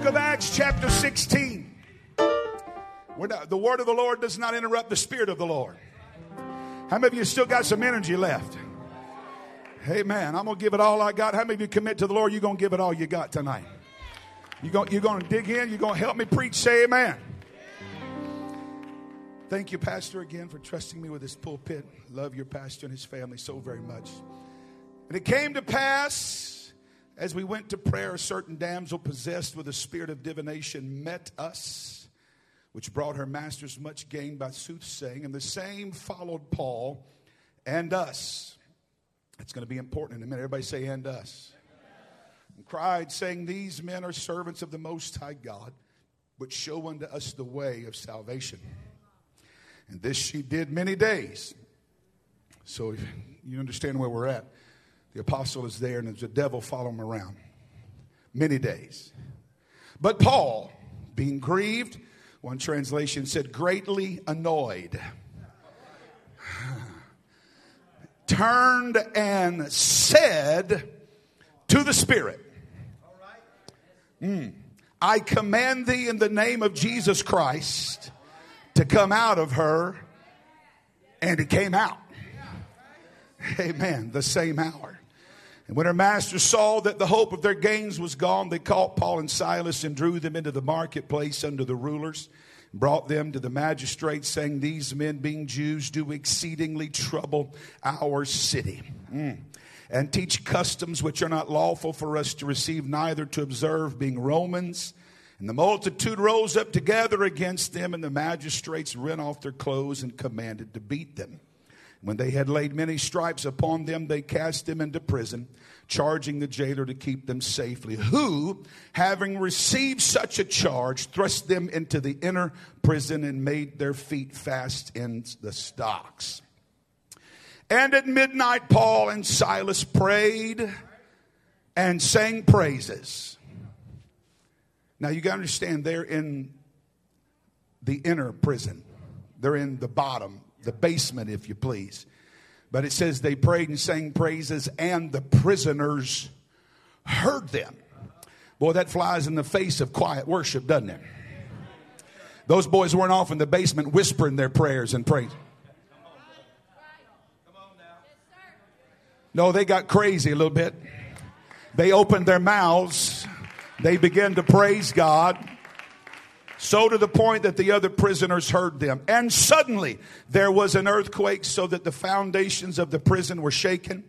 book of Acts, chapter 16. Not, the word of the Lord does not interrupt the spirit of the Lord. How many of you still got some energy left? Hey, man, I'm to give it all I got. How many of you commit to the Lord? You're to give it all you got tonight. You're going, you're to dig in. You're to help me preach. Say amen. Thank you, Pastor, again for trusting me with this pulpit. Love your pastor and his family so very much. And it came to pass as we went to prayer, a certain damsel possessed with a spirit of divination met us, which brought her masters much gain by soothsaying. And the same followed Paul and us. It's going to be important in a minute. Everybody say, and us. And cried, saying, These men are servants of the Most High God, which show unto us the way of salvation. And this she did many days. So you understand where we're at. The apostle is there, and there's a devil following him around many days. But Paul, being grieved, one translation said, greatly annoyed, turned and said to the Spirit, mm, I command thee in the name of Jesus Christ to come out of her, and it came out. Amen. The same hour. And when her masters saw that the hope of their gains was gone, they caught Paul and Silas and drew them into the marketplace under the rulers, brought them to the magistrates, saying, These men, being Jews, do exceedingly trouble our city. Mm. And teach customs which are not lawful for us to receive, neither to observe, being Romans. And the multitude rose up together against them, and the magistrates rent off their clothes and commanded to beat them. When they had laid many stripes upon them, they cast them into prison, charging the jailer to keep them safely. Who, having received such a charge, thrust them into the inner prison and made their feet fast in the stocks. And at midnight, Paul and Silas prayed and sang praises. Now you got to understand, they're in the inner prison, they're in the bottom the basement, if you please. But it says they prayed and sang praises, and the prisoners heard them. Boy, that flies in the face of quiet worship, doesn't it? Those boys weren't off in the basement whispering their prayers and praise. No, they got crazy a little bit. They opened their mouths. They began to praise God. So to the point that the other prisoners heard them. And suddenly there was an earthquake so that the foundations of the prison were shaken.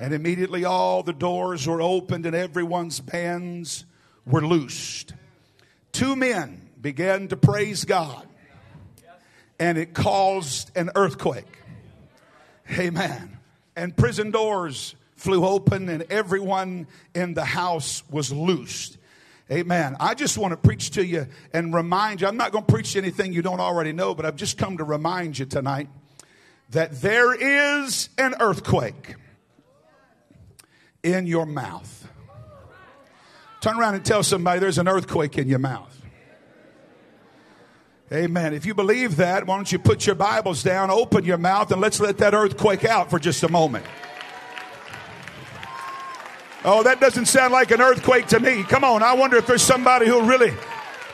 And immediately all the doors were opened and everyone's bands were loosed. Two men began to praise God and it caused an earthquake. Amen. And prison doors flew open and everyone in the house was loosed. Amen. I just want to preach to you and remind you. I'm not going to preach anything you don't already know, but I've just come to remind you tonight that there is an earthquake in your mouth. Turn around and tell somebody there's an earthquake in your mouth. Amen. If you believe that, why don't you put your Bibles down, open your mouth, and let's let that earthquake out for just a moment. Oh, that doesn't sound like an earthquake to me. Come on, I wonder if there's somebody who'll really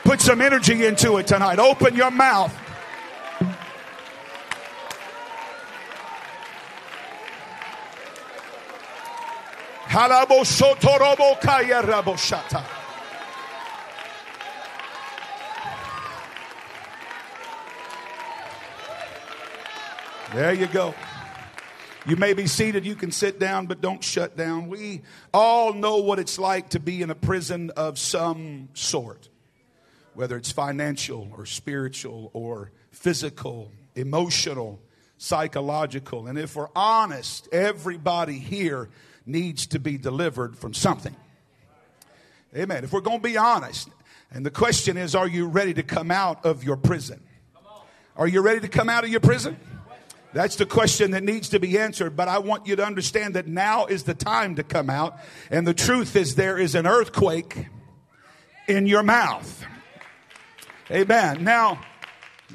put some energy into it tonight. Open your mouth. There you go. You may be seated, you can sit down, but don't shut down. We all know what it's like to be in a prison of some sort, whether it's financial or spiritual or physical, emotional, psychological. And if we're honest, everybody here needs to be delivered from something. Amen. If we're going to be honest, and the question is, are you ready to come out of your prison? Are you ready to come out of your prison? That's the question that needs to be answered. But I want you to understand that now is the time to come out. And the truth is, there is an earthquake in your mouth. Amen. Now,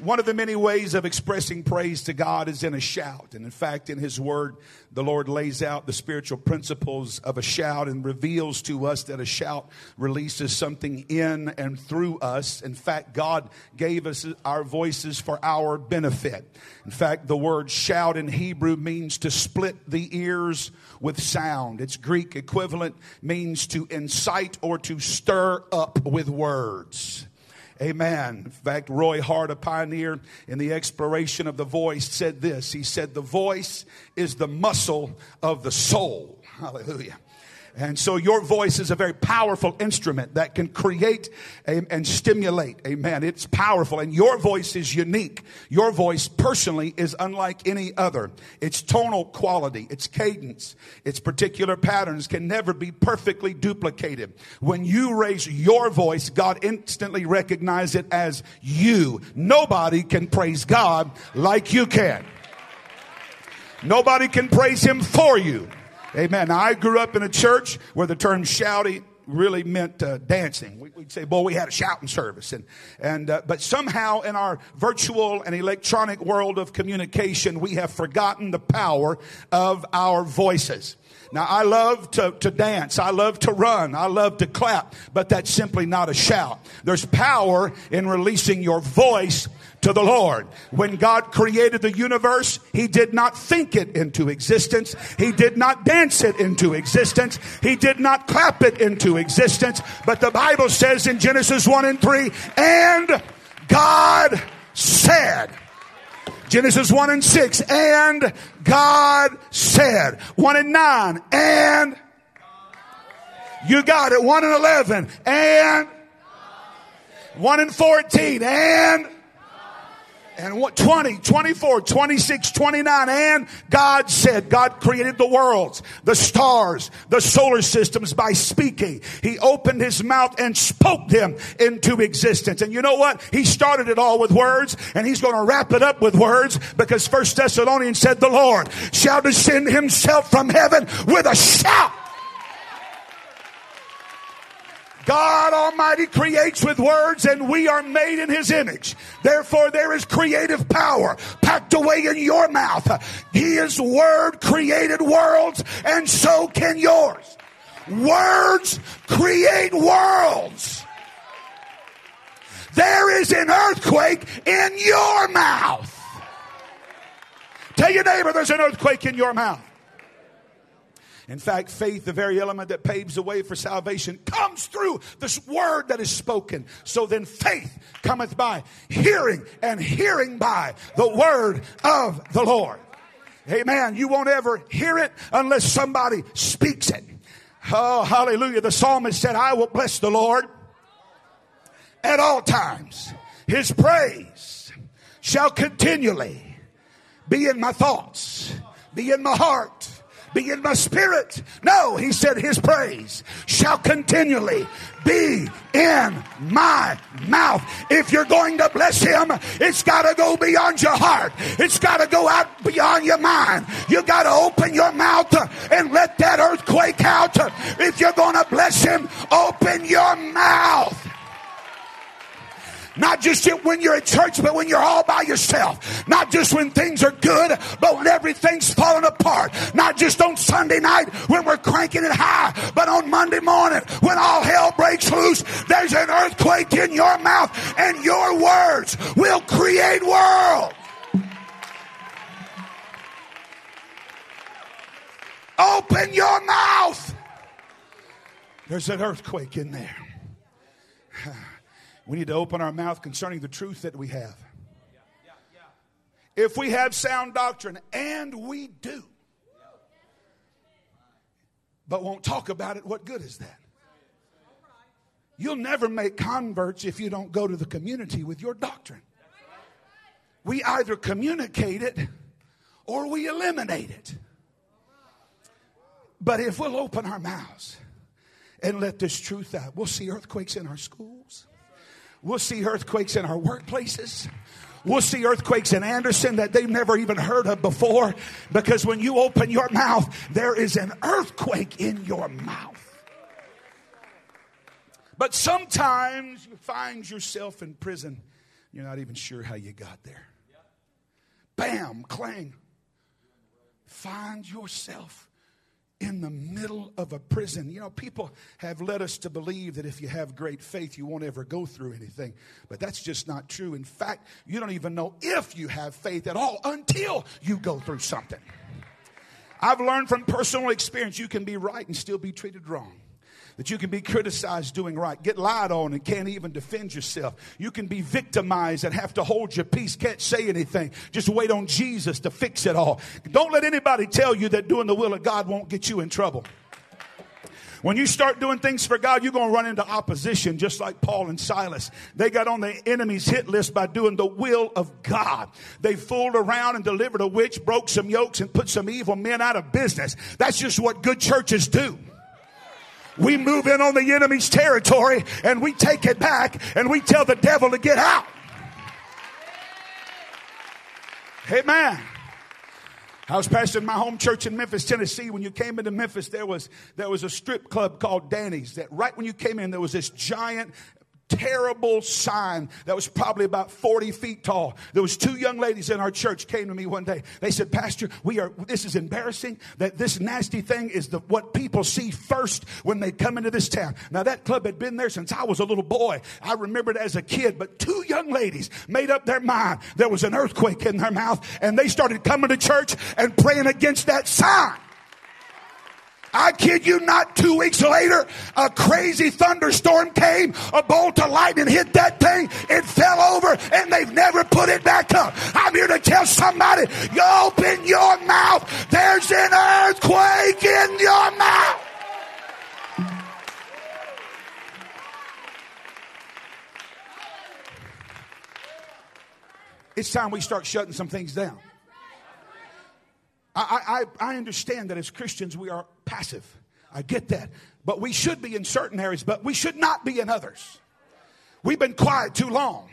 One of the many ways of expressing praise to God is in a shout. And in fact, in His Word, the Lord lays out the spiritual principles of a shout and reveals to us that a shout releases something in and through us. In fact, God gave us our voices for our benefit. In fact, the word shout in Hebrew means to split the ears with sound. Its Greek equivalent means to incite or to stir up with words. Amen. In fact, Roy Hart, a pioneer in the exploration of the voice, said this. He said, The voice is the muscle of the soul. Hallelujah. And so your voice is a very powerful instrument that can create and stimulate. Amen. It's powerful and your voice is unique. Your voice personally is unlike any other. Its tonal quality, its cadence, its particular patterns can never be perfectly duplicated. When you raise your voice, God instantly recognizes it as you. Nobody can praise God like you can. Nobody can praise Him for you. Amen. Now, I grew up in a church where the term shouty really meant uh, dancing. We, would say, boy, we had a shouting service. And, and, uh, but somehow in our virtual and electronic world of communication, we have forgotten the power of our voices. Now, I love to, to dance. I love to run. I love to clap, but that's simply not a shout. There's power in releasing your voice to the Lord. When God created the universe, He did not think it into existence. He did not dance it into existence. He did not clap it into existence. But the Bible says in Genesis 1 and 3, and God said, Genesis 1 and 6, and God said, 1 and 9, and you got it, 1 and 11, and 1 and 14, and and what 20, 24, 26, 29, and God said, God created the worlds, the stars, the solar systems by speaking. He opened his mouth and spoke them into existence. And you know what? He started it all with words, and he's going to wrap it up with words because First Thessalonians said, The Lord shall descend himself from heaven with a shout God Almighty creates with words and we are made in His image. Therefore, there is creative power packed away in your mouth. His word created worlds and so can yours. Words create worlds. There is an earthquake in your mouth. Tell your neighbor there's an earthquake in your mouth. In fact, faith, the very element that paves the way for salvation, comes through this word that is spoken. So then faith cometh by hearing, and hearing by the word of the Lord. Amen. You won't ever hear it unless somebody speaks it. Oh, hallelujah. The psalmist said, I will bless the Lord at all times. His praise shall continually be in my thoughts, be in my heart be in my spirit. No, he said his praise shall continually be in my mouth. If you're going to bless him, it's got to go beyond your heart. It's got to go out beyond your mind. You got to open your mouth and let that earthquake out. If you're going to bless him, open your mouth. Not just when you're at church, but when you're all by yourself. Not just when things are good, but when everything's falling apart. Not just on Sunday night when we're cranking it high, but on Monday morning when all hell breaks loose. There's an earthquake in your mouth and your words will create world. Open your mouth. There's an earthquake in there. We need to open our mouth concerning the truth that we have. If we have sound doctrine, and we do, but won't talk about it, what good is that? You'll never make converts if you don't go to the community with your doctrine. We either communicate it or we eliminate it. But if we'll open our mouths and let this truth out, we'll see earthquakes in our schools. We'll see earthquakes in our workplaces. We'll see earthquakes in Anderson that they've never even heard of before because when you open your mouth, there is an earthquake in your mouth. But sometimes you find yourself in prison You're not even sure how you got there. Bam, clang. Find yourself in the middle of a prison. You know, people have led us to believe that if you have great faith, you won't ever go through anything. But that's just not true. In fact, you don't even know if you have faith at all until you go through something. I've learned from personal experience you can be right and still be treated wrong that you can be criticized doing right, get lied on and can't even defend yourself. You can be victimized and have to hold your peace, can't say anything. Just wait on Jesus to fix it all. Don't let anybody tell you that doing the will of God won't get you in trouble. When you start doing things for God, you're going to run into opposition, just like Paul and Silas. They got on the enemy's hit list by doing the will of God. They fooled around and delivered a witch, broke some yokes, and put some evil men out of business. That's just what good churches do. We move in on the enemy's territory and we take it back and we tell the devil to get out. Amen. I was pastoring my home church in Memphis, Tennessee. When you came into Memphis, there was, there was a strip club called Danny's that right when you came in, there was this giant terrible sign that was probably about 40 feet tall. There was two young ladies in our church came to me one day. They said, Pastor, we are, this is embarrassing that this nasty thing is the, what people see first when they come into this town. Now that club had been there since I was a little boy. I remember it as a kid, but two young ladies made up their mind. There was an earthquake in their mouth and they started coming to church and praying against that sign. I kid you not, two weeks later, a crazy thunderstorm came, a bolt of lightning hit that thing, it fell over, and they've never put it back up. I'm here to tell somebody, you open your mouth, there's an earthquake in your mouth. It's time we start shutting some things down. I, I, I understand that as Christians we are passive. I get that. But we should be in certain areas, but we should not be in others. We've been quiet too long.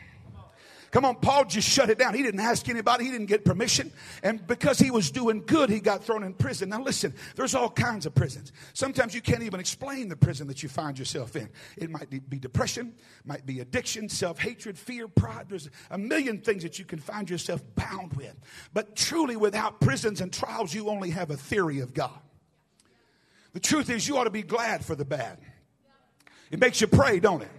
Come on, Paul just shut it down. He didn't ask anybody, he didn't get permission. And because he was doing good, he got thrown in prison. Now, listen, there's all kinds of prisons. Sometimes you can't even explain the prison that you find yourself in. It might be depression, might be addiction, self hatred, fear, pride. There's a million things that you can find yourself bound with. But truly, without prisons and trials, you only have a theory of God. The truth is, you ought to be glad for the bad. It makes you pray, don't it?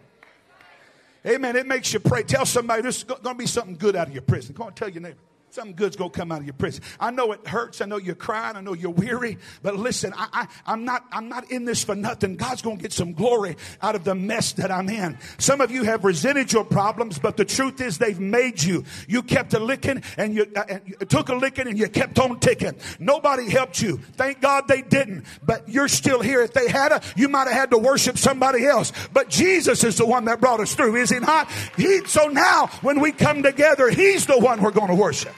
Amen. It makes you pray. Tell somebody there's going to be something good out of your prison. Come on, tell your neighbor. Something good's gonna come out of your prison. I know it hurts. I know you're crying. I know you're weary. But listen, I, I, am not. I'm not in this for nothing. God's gonna get some glory out of the mess that I'm in. Some of you have resented your problems, but the truth is they've made you. You kept a licking and you, uh, and you took a licking and you kept on ticking. Nobody helped you. Thank God they didn't. But you're still here. If they had a, you might have had to worship somebody else. But Jesus is the one that brought us through, is He not? He. So now when we come together, He's the one we're going to worship.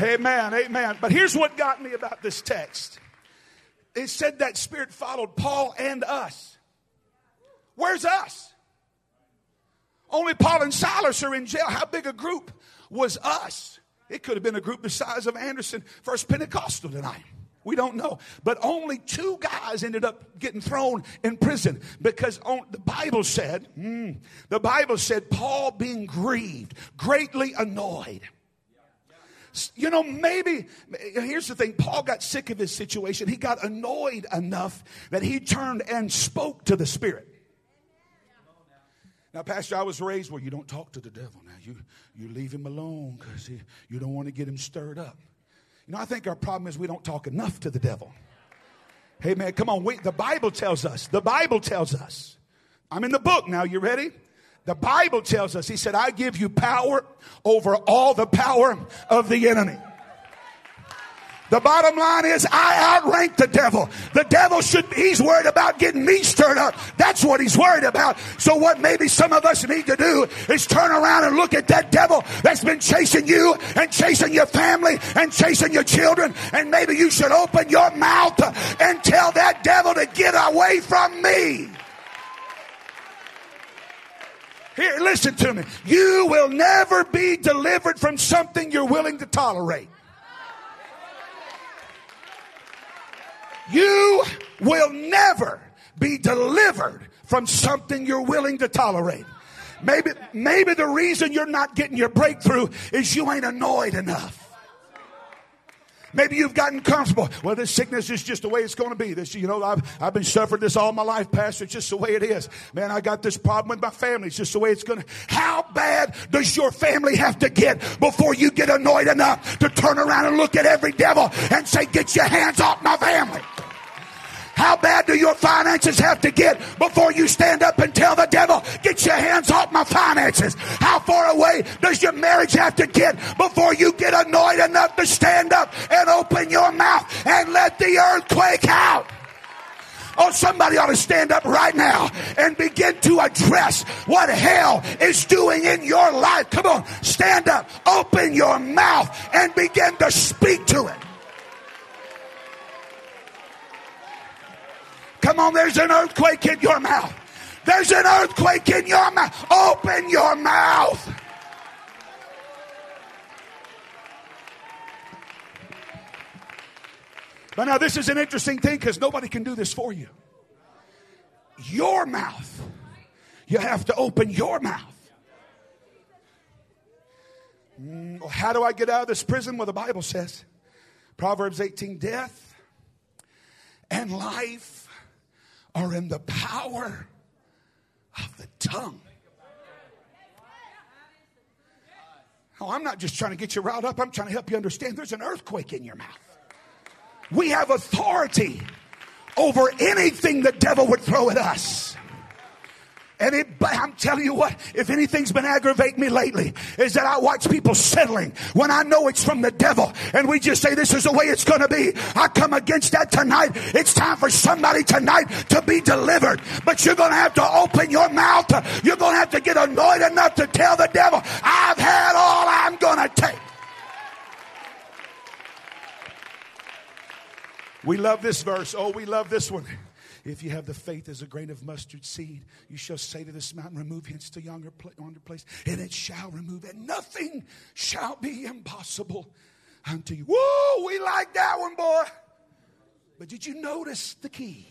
Amen, amen. But here's what got me about this text it said that Spirit followed Paul and us. Where's us? Only Paul and Silas are in jail. How big a group was us? It could have been a group the size of Anderson First Pentecostal tonight. We don't know. But only two guys ended up getting thrown in prison because on, the Bible said, mm, the Bible said, Paul being grieved, greatly annoyed. You know, maybe, here's the thing Paul got sick of his situation. He got annoyed enough that he turned and spoke to the Spirit. Now, Pastor, I was raised where you don't talk to the devil. Now, you, you leave him alone because you don't want to get him stirred up. You know, I think our problem is we don't talk enough to the devil. Hey, man, come on. Wait, the Bible tells us, the Bible tells us. I'm in the book now. You ready? The Bible tells us, He said, I give you power over all the power of the enemy. The bottom line is I outrank the devil. The devil should, he's worried about getting me stirred up. That's what he's worried about. So what maybe some of us need to do is turn around and look at that devil that's been chasing you and chasing your family and chasing your children. And maybe you should open your mouth and tell that devil to get away from me. Here, listen to me. You will never be delivered from something you're willing to tolerate. You will never be delivered from something you're willing to tolerate. Maybe, maybe the reason you're not getting your breakthrough is you ain't annoyed enough. Maybe you've gotten comfortable. Well, this sickness is just the way it's going to be. This, you know, I've, I've been suffering this all my life, Pastor. It's just the way it is. Man, I got this problem with my family. It's just the way it's going to. How bad does your family have to get before you get annoyed enough to turn around and look at every devil and say, get your hands off my family? How bad do your finances have to get before you stand up and tell the devil, get your hands off my finances? How far away does your marriage have to get before you get annoyed enough to stand up and open your mouth and let the earthquake out? Oh, somebody ought to stand up right now and begin to address what hell is doing in your life. Come on, stand up, open your mouth, and begin to speak to it. Come on, there's an earthquake in your mouth. There's an earthquake in your mouth. Open your mouth. But now, this is an interesting thing because nobody can do this for you. Your mouth. You have to open your mouth. Mm, how do I get out of this prison? Well, the Bible says, Proverbs 18 death and life are in the power of the tongue. Oh, I'm not just trying to get you riled up. I'm trying to help you understand there's an earthquake in your mouth. We have authority over anything the devil would throw at us. And it, I'm telling you what, if anything's been aggravating me lately, is that I watch people settling when I know it's from the devil. And we just say, this is the way it's going to be. I come against that tonight. It's time for somebody tonight to be delivered. But you're going to have to open your mouth. You're going to have to get annoyed enough to tell the devil, I've had all I'm going to take. We love this verse. Oh, we love this one. If you have the faith as a grain of mustard seed, you shall say to this mountain, Remove hence to yonder, place, and it shall remove, and nothing shall be impossible unto you. Whoa, we like that one, boy. But did you notice the key?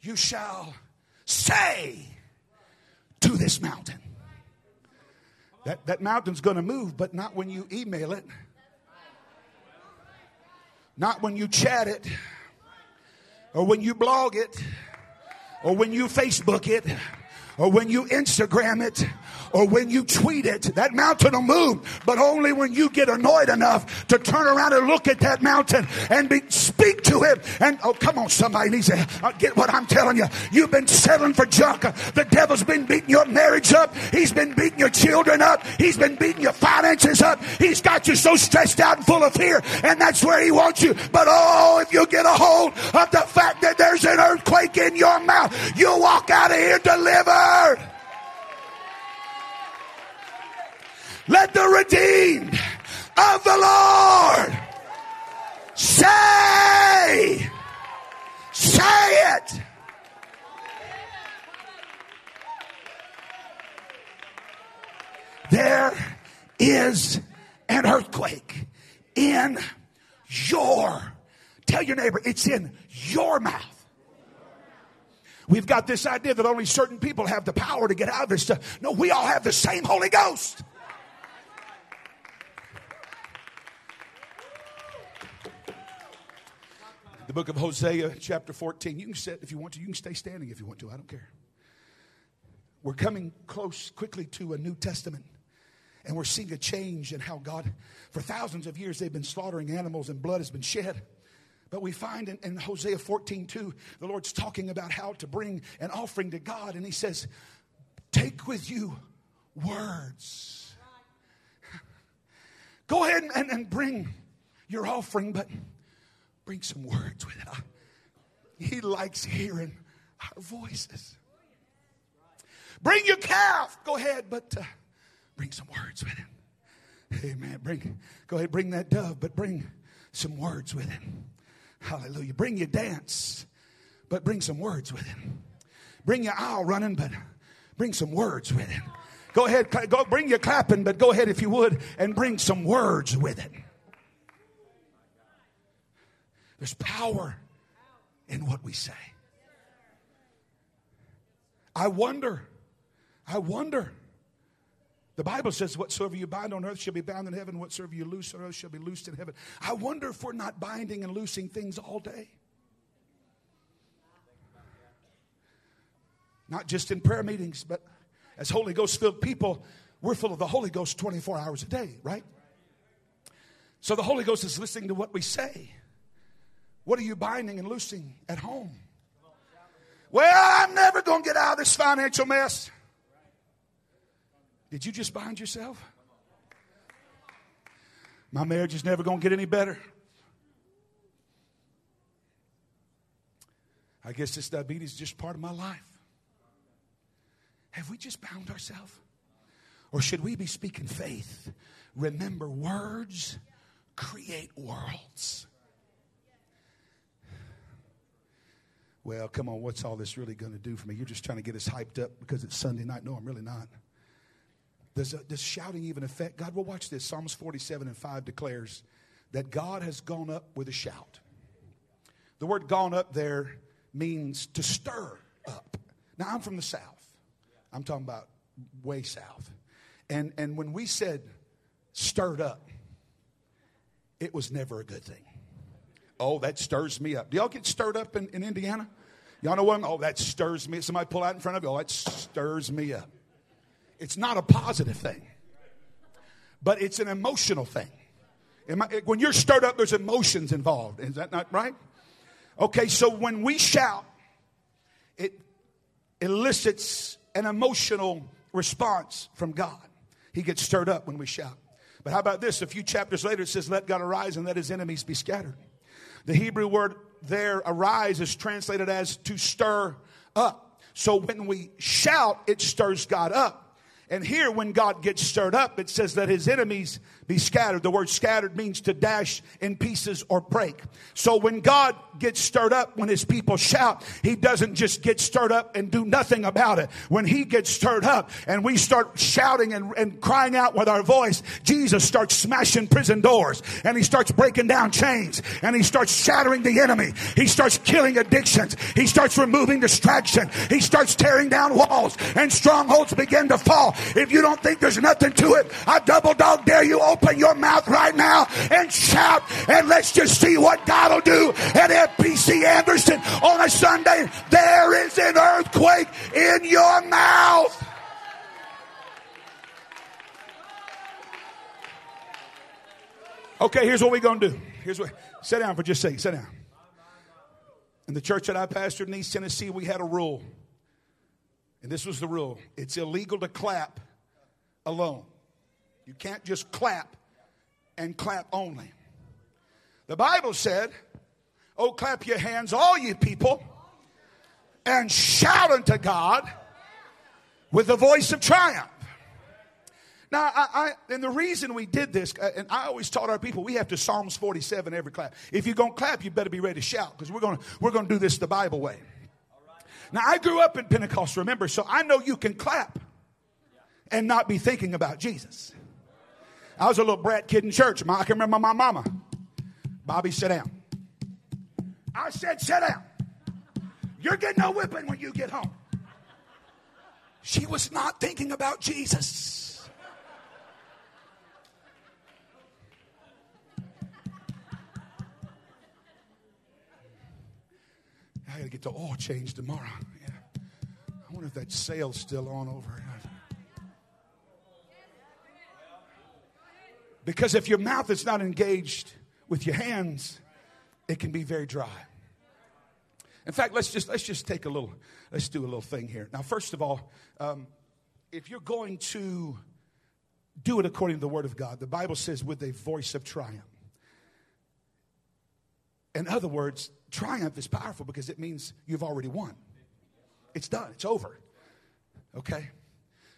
You shall say to this mountain. That, that mountain's going to move, but not when you email it, not when you chat it or when you blog it, or when you Facebook it, or when you Instagram it, or when you tweet it, that mountain will move, but only when you get annoyed enough to turn around and look at that mountain and be, speak to him. And oh, come on, somebody needs to uh, get what I'm telling you. You've been settling for junk. The devil's been beating your marriage up. He's been beating your children up. He's been beating your finances up. He's got you so stressed out and full of fear, and that's where he wants you. But oh, if you get a hold of the fact that there's an earthquake in your mouth, you'll walk out of here delivered. Let the redeemed of the Lord say, say it. There is an earthquake in your, tell your neighbor, it's in your mouth. We've got this idea that only certain people have the power to get out of this stuff. No, we all have the same Holy Ghost. The book of Hosea, chapter 14. You can sit if you want to. You can stay standing if you want to. I don't care. We're coming close quickly to a New Testament. And we're seeing a change in how God, for thousands of years, they've been slaughtering animals and blood has been shed. But we find in, in Hosea 14, 2, the Lord's talking about how to bring an offering to God. And He says, Take with you words. Go ahead and, and bring your offering, but bring some words with it. He likes hearing our voices. Bring your calf. Go ahead, but uh, bring some words with it. Amen. Bring, go ahead, bring that dove, but bring some words with it. Hallelujah. Bring your dance, but bring some words with it. Bring your aisle running, but bring some words with it. Go ahead, go bring your clapping, but go ahead if you would and bring some words with it. There's power in what we say. I wonder, I wonder. The Bible says, Whatsoever you bind on earth shall be bound in heaven, whatsoever you loose on earth shall be loosed in heaven. I wonder if we're not binding and loosing things all day. Not just in prayer meetings, but as Holy Ghost filled people, we're full of the Holy Ghost 24 hours a day, right? So the Holy Ghost is listening to what we say. What are you binding and loosing at home? Well, I'm never going to get out of this financial mess. Did you just bind yourself? My marriage is never going to get any better. I guess this diabetes is just part of my life. Have we just bound ourselves? Or should we be speaking faith? Remember, words create worlds. Well, come on, what's all this really going to do for me? You're just trying to get us hyped up because it's Sunday night. No, I'm really not. Does, uh, does shouting even affect God? Well, watch this. Psalms 47 and 5 declares that God has gone up with a shout. The word gone up there means to stir up. Now, I'm from the South. I'm talking about way south. And, and when we said stirred up, it was never a good thing. Oh, that stirs me up. Do y'all get stirred up in, in Indiana? Y'all know what? Oh, that stirs me. Somebody pull out in front of you. Oh, that stirs me up. It's not a positive thing, but it's an emotional thing. I, when you're stirred up, there's emotions involved. Is that not right? Okay, so when we shout, it elicits an emotional response from God. He gets stirred up when we shout. But how about this? A few chapters later, it says, Let God arise and let his enemies be scattered. The Hebrew word there, arise, is translated as to stir up. So when we shout, it stirs God up. And here, when God gets stirred up, it says that his enemies be scattered. The word scattered means to dash in pieces or break. So when God gets stirred up, when his people shout, he doesn't just get stirred up and do nothing about it. When he gets stirred up and we start shouting and, and crying out with our voice, Jesus starts smashing prison doors and he starts breaking down chains and he starts shattering the enemy. He starts killing addictions. He starts removing distraction. He starts tearing down walls and strongholds begin to fall. If you don't think there's nothing to it, I double dog dare you open your mouth right now and shout and let's just see what God will do at FBC Anderson on a Sunday. There is an earthquake in your mouth. Okay, here's what we're going to do. Here's what. Sit down for just a second. Sit down. In the church that I pastored in East Tennessee, we had a rule. And this was the rule it's illegal to clap alone. You can't just clap and clap only. The Bible said, Oh, clap your hands, all you people, and shout unto God with the voice of triumph. Now, I, I, and the reason we did this, uh, and I always taught our people, we have to Psalms 47 every clap. If you're going to clap, you better be ready to shout because we're going we're going to do this the Bible way. Now, I grew up in Pentecost, remember, so I know you can clap and not be thinking about Jesus. I was a little brat kid in church. I can remember my mama. Bobby, sit down. I said, sit down. You're getting a whipping when you get home. She was not thinking about Jesus. I got to get the oil change tomorrow. Yeah. I wonder if that sale's still on over. Because if your mouth is not engaged with your hands, it can be very dry. In fact, let's just let's just take a little let's do a little thing here. Now, first of all, um, if you're going to do it according to the Word of God, the Bible says with a voice of triumph. In other words, triumph is powerful because it means you've already won. It's done. It's over. Okay.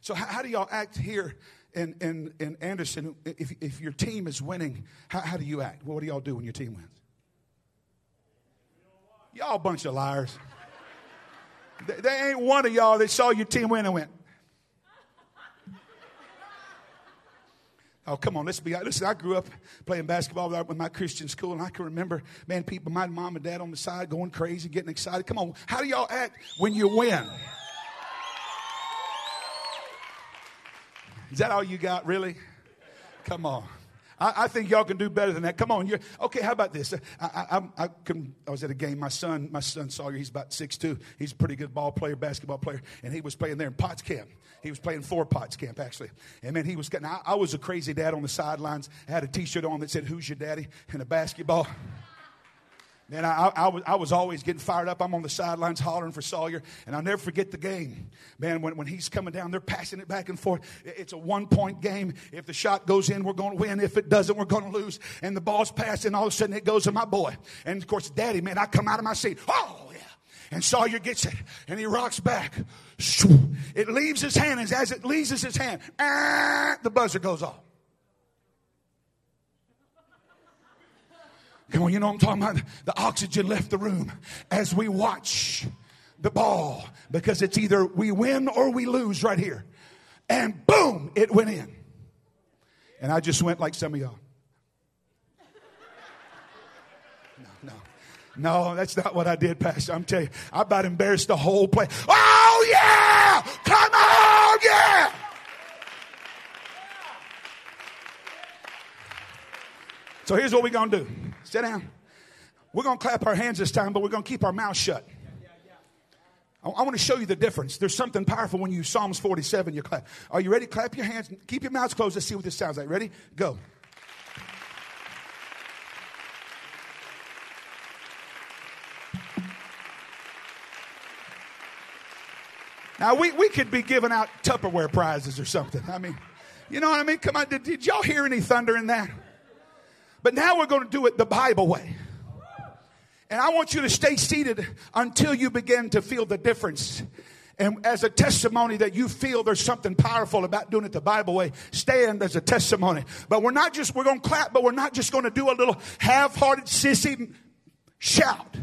So how, how do y'all act here in, in, in Anderson, if, if your team is winning, how, how do you act? What do y'all do when your team wins? Y'all bunch of liars. There ain't one of y'all that saw your team win and went. Oh, come on, let's be Listen, I grew up playing basketball with my Christian school, and I can remember, man, people, my mom and dad on the side going crazy, getting excited. Come on, how do y'all act when you win? Is that all you got, really? Come on. I, I, think y'all can do better than that. Come on, you're okay. How about this? I, I, I, can, I was at a game. My son, my son Sawyer, he's about six two. He's a pretty good ball player, basketball player, and he was playing there in Potts Camp. He was playing for Potts Camp actually, and man, he was getting. I, I was a crazy dad on the sidelines. I had a T-shirt on that said "Who's your daddy?" and a basketball. Man, I, I, was, I was always getting fired up. I'm on the sidelines hollering for Sawyer, and I'll never forget the game. Man, when, when he's coming down, they're passing it back and forth. It's a one point game. If the shot goes in, we're going to win. If it doesn't, we're going to lose. And the ball's passing, all of a sudden it goes to my boy. And of course, daddy, man, I come out of my seat. Oh, yeah. And Sawyer gets it, and he rocks back. It leaves his hand, and as it leaves his hand, ah, the buzzer goes off. Come on, you know I'm talking about? The oxygen left the room as we watch the ball because it's either we win or we lose right here. And boom, it went in. And I just went like some of y'all. No, no. No, that's not what I did, Pastor. I'm telling you, I about embarrassed the whole place. Oh, yeah! Come on, yeah! So here's what we're going to do. Sit down. We're going to clap our hands this time, but we're going to keep our mouth shut. I, I want to show you the difference. There's something powerful when you Psalms 47, you clap. Are you ready? Clap your hands. Keep your mouths closed. Let's see what this sounds like. Ready? Go. Now, we, we could be giving out Tupperware prizes or something. I mean, you know what I mean? Come on. Did, did y'all hear any thunder in that? But now we're going to do it the Bible way. And I want you to stay seated until you begin to feel the difference. And as a testimony that you feel there's something powerful about doing it the Bible way, stand as a testimony. But we're not just, we're going to clap, but we're not just going to do a little half hearted sissy shout.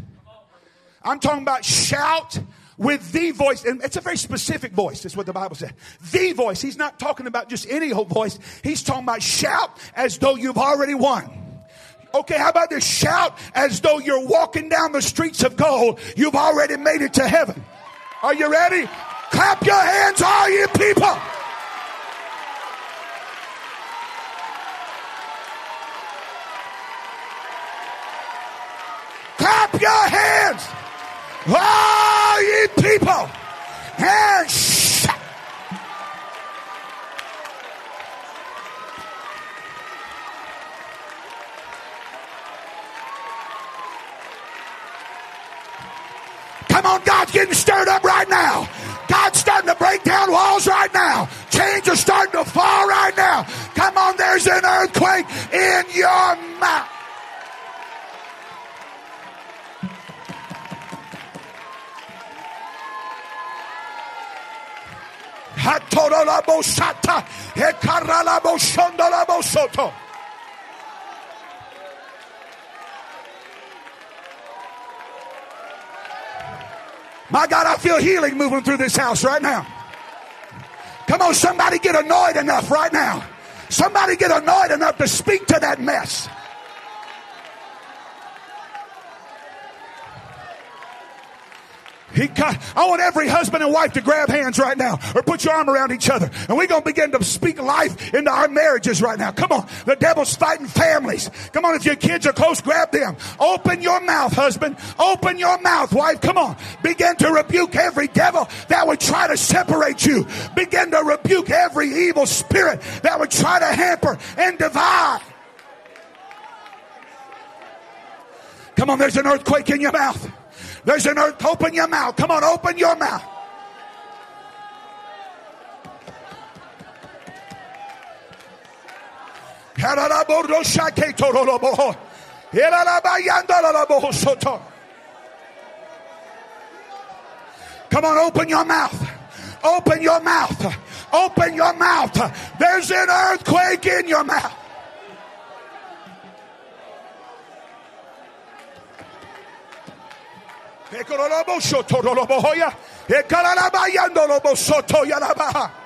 I'm talking about shout with the voice, and it's a very specific voice. That's what the Bible said. The voice. He's not talking about just any old voice. He's talking about shout as though you've already won. Okay, how about this? Shout as though you're walking down the streets of gold. You've already made it to heaven. Are you ready? Clap your hands, all you people. Clap your hands, all you people. And shout. Come on, God's getting stirred up right now. God's starting to break down walls right now. Chains are starting to fall right now. Come on, there's an earthquake in your mouth. My God, I feel healing moving through this house right now. Come on, somebody get annoyed enough right now. Somebody get annoyed enough to speak to that mess. He got, I want every husband and wife to grab hands right now or put your arm around each other. And we're going to begin to speak life into our marriages right now. Come on. The devil's fighting families. Come on. If your kids are close, grab them. Open your mouth, husband. Open your mouth, wife. Come on. Begin to rebuke every devil that would try to separate you. Begin to rebuke every evil spirit that would try to hamper and divide. Come on. There's an earthquake in your mouth. There's an earth. Open your mouth. Come on, open your mouth. Come on, open your mouth. Open your mouth. Open your mouth. There's an earthquake in your mouth. Ekololobo shoto lolobo hoya. Ekalalabayando lobo soto yalabaha.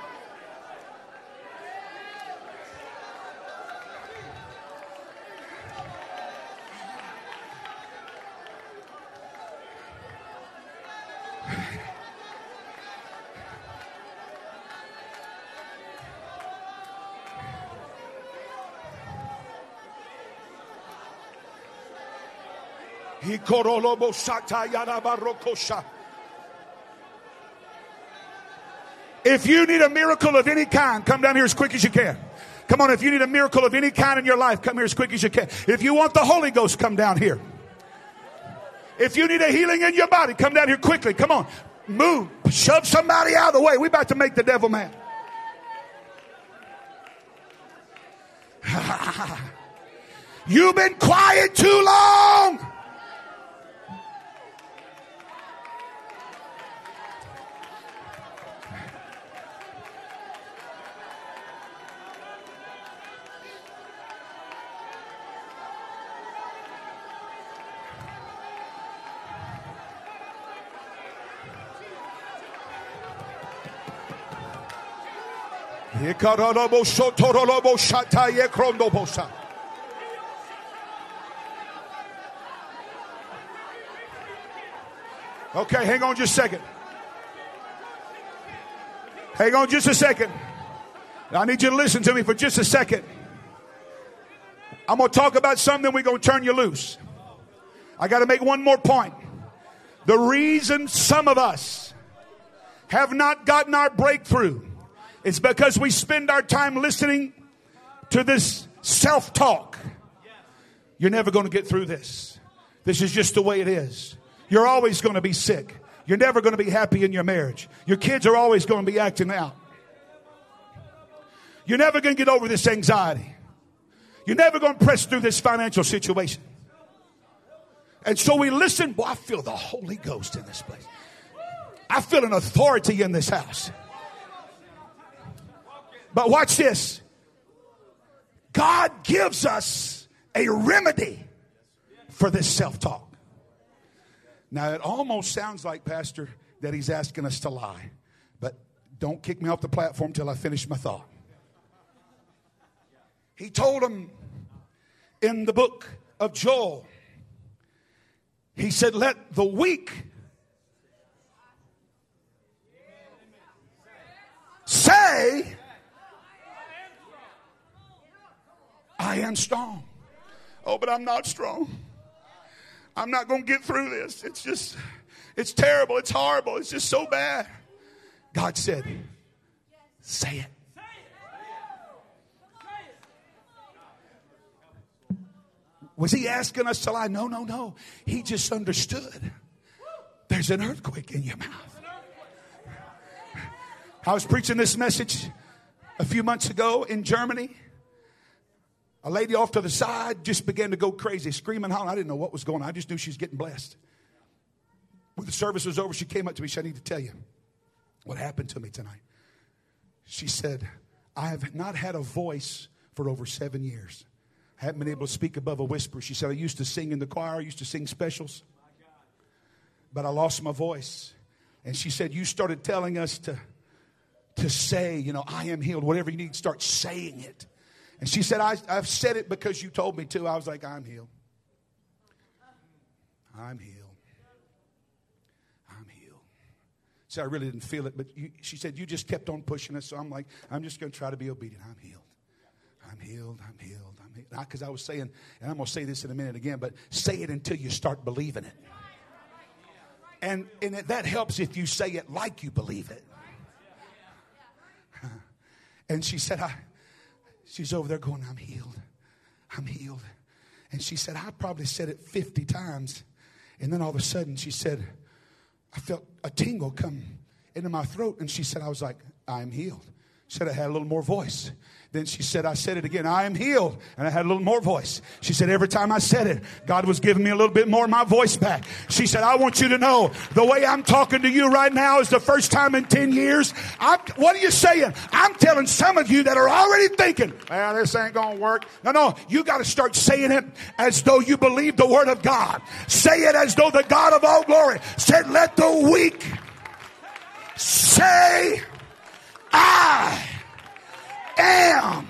If you need a miracle of any kind, come down here as quick as you can. Come on, if you need a miracle of any kind in your life, come here as quick as you can. If you want the Holy Ghost, come down here. If you need a healing in your body, come down here quickly. Come on. Move. Shove somebody out of the way. We're about to make the devil mad. You've been quiet too long. Okay, hang on just a second. Hang on just a second. I need you to listen to me for just a second. I'm going to talk about something, we're going to turn you loose. I got to make one more point. The reason some of us have not gotten our breakthrough it's because we spend our time listening to this self talk. You're never going to get through this. This is just the way it is. You're always going to be sick. You're never going to be happy in your marriage. Your kids are always going to be acting out. You're never going to get over this anxiety. You're never going to press through this financial situation. And so we listen. Boy, I feel the Holy Ghost in this place. I feel an authority in this house. But watch this God gives us a remedy for this self talk. Now, it almost sounds like, Pastor, that he's asking us to lie. But don't kick me off the platform till I finish my thought. He told them in the book of Joel, he said, Let the weak say, I am strong. Oh, but I'm not strong. I'm not going to get through this. It's just, it's terrible. It's horrible. It's just so bad. God said, say it. Was he asking us to lie? No, no, no. He just understood. There's an earthquake in your mouth. I was preaching this message a few months ago in Germany. A lady off to the side just began to go crazy, screaming, hollering. I didn't know what was going on. I just knew she was getting blessed. When the service was over, she came up to me. She said, I need to tell you what happened to me tonight. She said, I have not had a voice for over seven years. I haven't been able to speak above a whisper. She said, I used to sing in the choir, I used to sing specials, but I lost my voice. And she said, You started telling us to, to say, you know, I am healed. Whatever you need, start saying it. And she said, I, have said it because you told me to. I was like, I'm healed. I'm healed. I'm healed. So I really didn't feel it, but you, she said, You just kept on pushing us. So I'm like, I'm just going to try to be obedient. I'm healed. I'm healed. I'm healed. I'm healed. Because I was saying, and I'm going to say this in a minute again, but say it until you start believing it. And, and that helps if you say it like you believe it. And she said, I, She's over there going, I'm healed. I'm healed. And she said, I probably said it 50 times. And then all of a sudden she said, I felt a tingle come into my throat. And she said, I was like, I'm healed. Said, I had a little more voice. Then she said, I said it again. I am healed. And I had a little more voice. She said, every time I said it, God was giving me a little bit more of my voice back. She said, I want you to know the way I'm talking to you right now is the first time in 10 years. I'm, what are you saying? I'm telling some of you that are already thinking, well, this ain't going to work. No, no, you got to start saying it as though you believe the word of God. Say it as though the God of all glory said, let the weak say, I am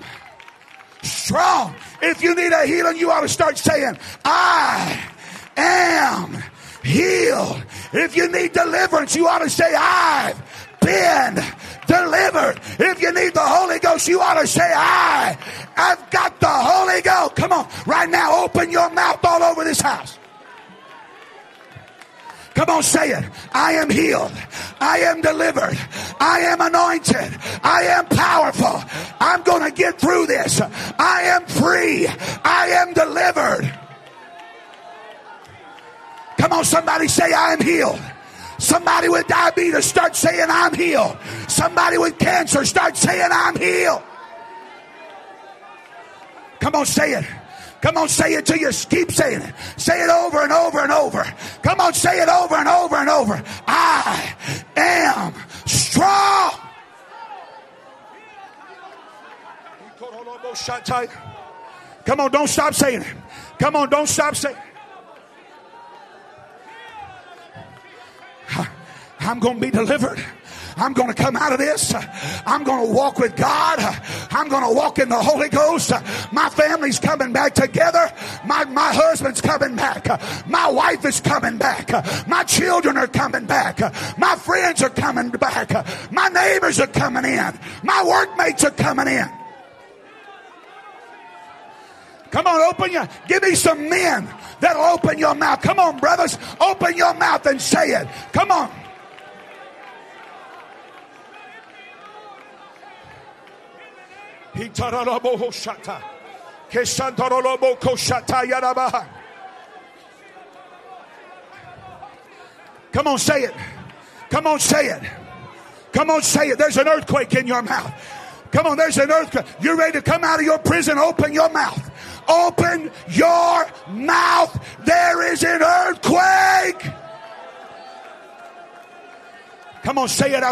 strong. If you need a healing, you ought to start saying, I am healed. If you need deliverance, you ought to say, I've been delivered. If you need the Holy Ghost, you ought to say, I, I've got the Holy Ghost. Come on, right now, open your mouth all over this house. Come on, say it. I am healed. I am delivered. I am anointed. I am powerful. I'm going to get through this. I am free. I am delivered. Come on, somebody say, I am healed. Somebody with diabetes, start saying, I'm healed. Somebody with cancer, start saying, I'm healed. Come on, say it. Come on, say it to you keep saying it. Say it over and over and over. Come on, say it over and over and over. I am strong. Come on, don't stop saying it. Come on, don't stop saying it. I'm going to be delivered. I'm going to come out of this. I'm going to walk with God. I'm going to walk in the Holy Ghost. My family's coming back together. My, my husband's coming back. My wife is coming back. My children are coming back. My friends are coming back. My neighbors are coming in. My workmates are coming in. Come on, open your, give me some men that'll open your mouth. Come on, brothers, open your mouth and say it. Come on. Come on, say it. Come on, say it. Come on, say it. There's an earthquake in your mouth. Come on, there's an earthquake. You're ready to come out of your prison. Open your mouth. Open your mouth. There is an earthquake. Come on, say it.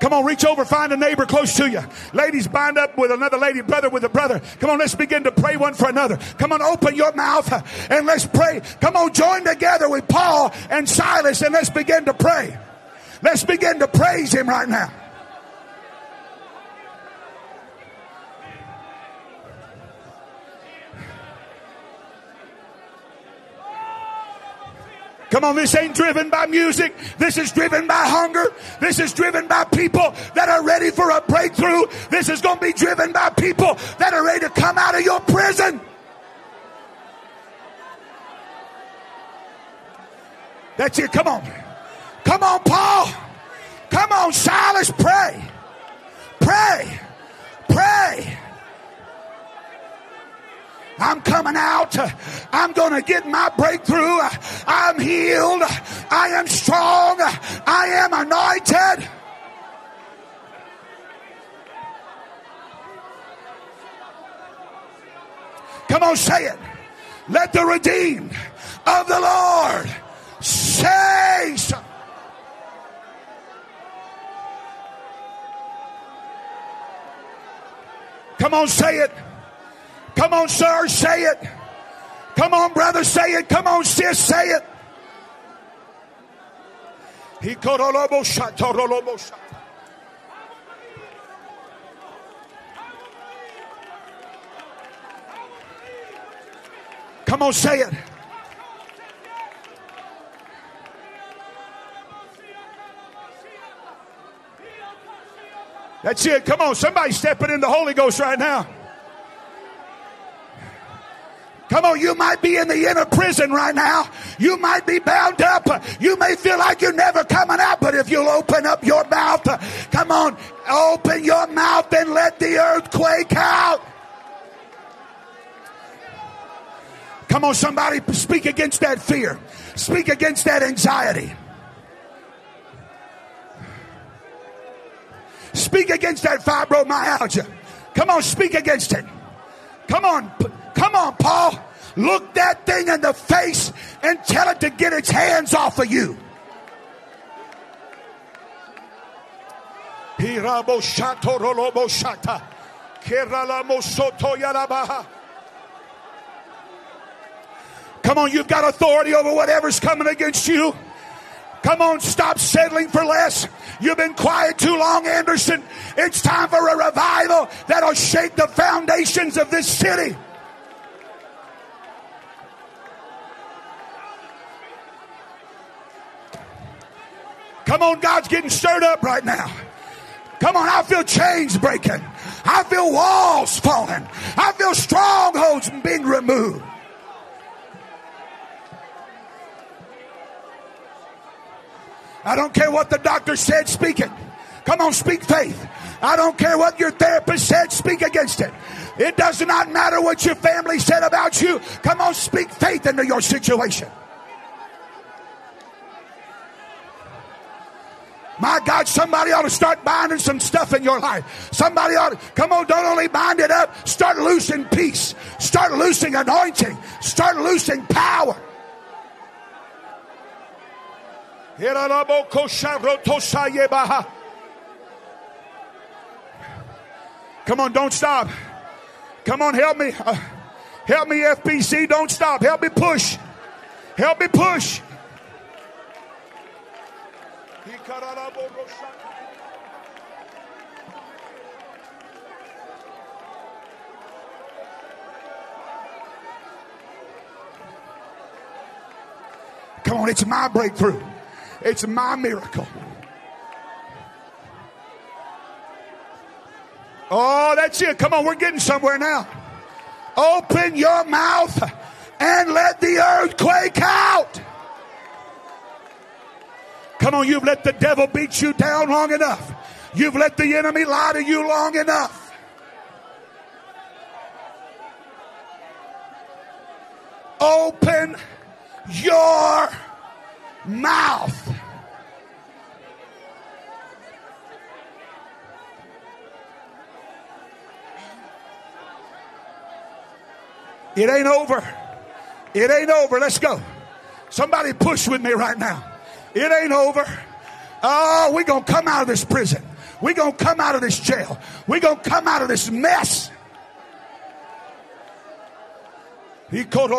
Come on, reach over, find a neighbor close to you. Ladies, bind up with another lady, brother with a brother. Come on, let's begin to pray one for another. Come on, open your mouth uh, and let's pray. Come on, join together with Paul and Silas and let's begin to pray. Let's begin to praise him right now. Come on, this ain't driven by music. This is driven by hunger. This is driven by people that are ready for a breakthrough. This is going to be driven by people that are ready to come out of your prison. That's it. Come on. Come on, Paul. Come on, Silas. Pray. Pray. Pray. I'm coming out. I'm going to get my breakthrough. I'm healed. I am strong. I am anointed. Come on, say it. Let the redeemed of the Lord say so. Come on, say it. Come on, sir, say it. Come on, brother, say it. Come on, sis, say it. Come on, say it. That's it. Come on, somebody stepping in the Holy Ghost right now. Come on, you might be in the inner prison right now. You might be bound up. You may feel like you're never coming out, but if you'll open up your mouth, come on, open your mouth and let the earthquake out. Come on, somebody, speak against that fear. Speak against that anxiety. Speak against that fibromyalgia. Come on, speak against it. Come on, come on, Paul. Look that thing in the face and tell it to get its hands off of you. Come on, you've got authority over whatever's coming against you. Come on, stop settling for less. You've been quiet too long, Anderson. It's time for a revival that'll shake the foundations of this city. Come on, God's getting stirred up right now. Come on, I feel chains breaking. I feel walls falling. I feel strongholds being removed. I don't care what the doctor said, speak it. Come on, speak faith. I don't care what your therapist said, speak against it. It does not matter what your family said about you. Come on, speak faith into your situation. My God, somebody ought to start binding some stuff in your life. Somebody ought to, come on, don't only bind it up, start loosing peace, start loosing anointing, start loosing power. Come on, don't stop. Come on, help me. Uh, help me, FBC. Don't stop. Help me push. Help me push. Come on, it's my breakthrough. It's my miracle. Oh, that's it. Come on, we're getting somewhere now. Open your mouth and let the earthquake out. Come on, you've let the devil beat you down long enough. You've let the enemy lie to you long enough. Open your mouth. It ain't over. It ain't over. Let's go. Somebody push with me right now. It ain't over. Oh, we're going to come out of this prison. We're going to come out of this jail. We're going to come out of this mess. He called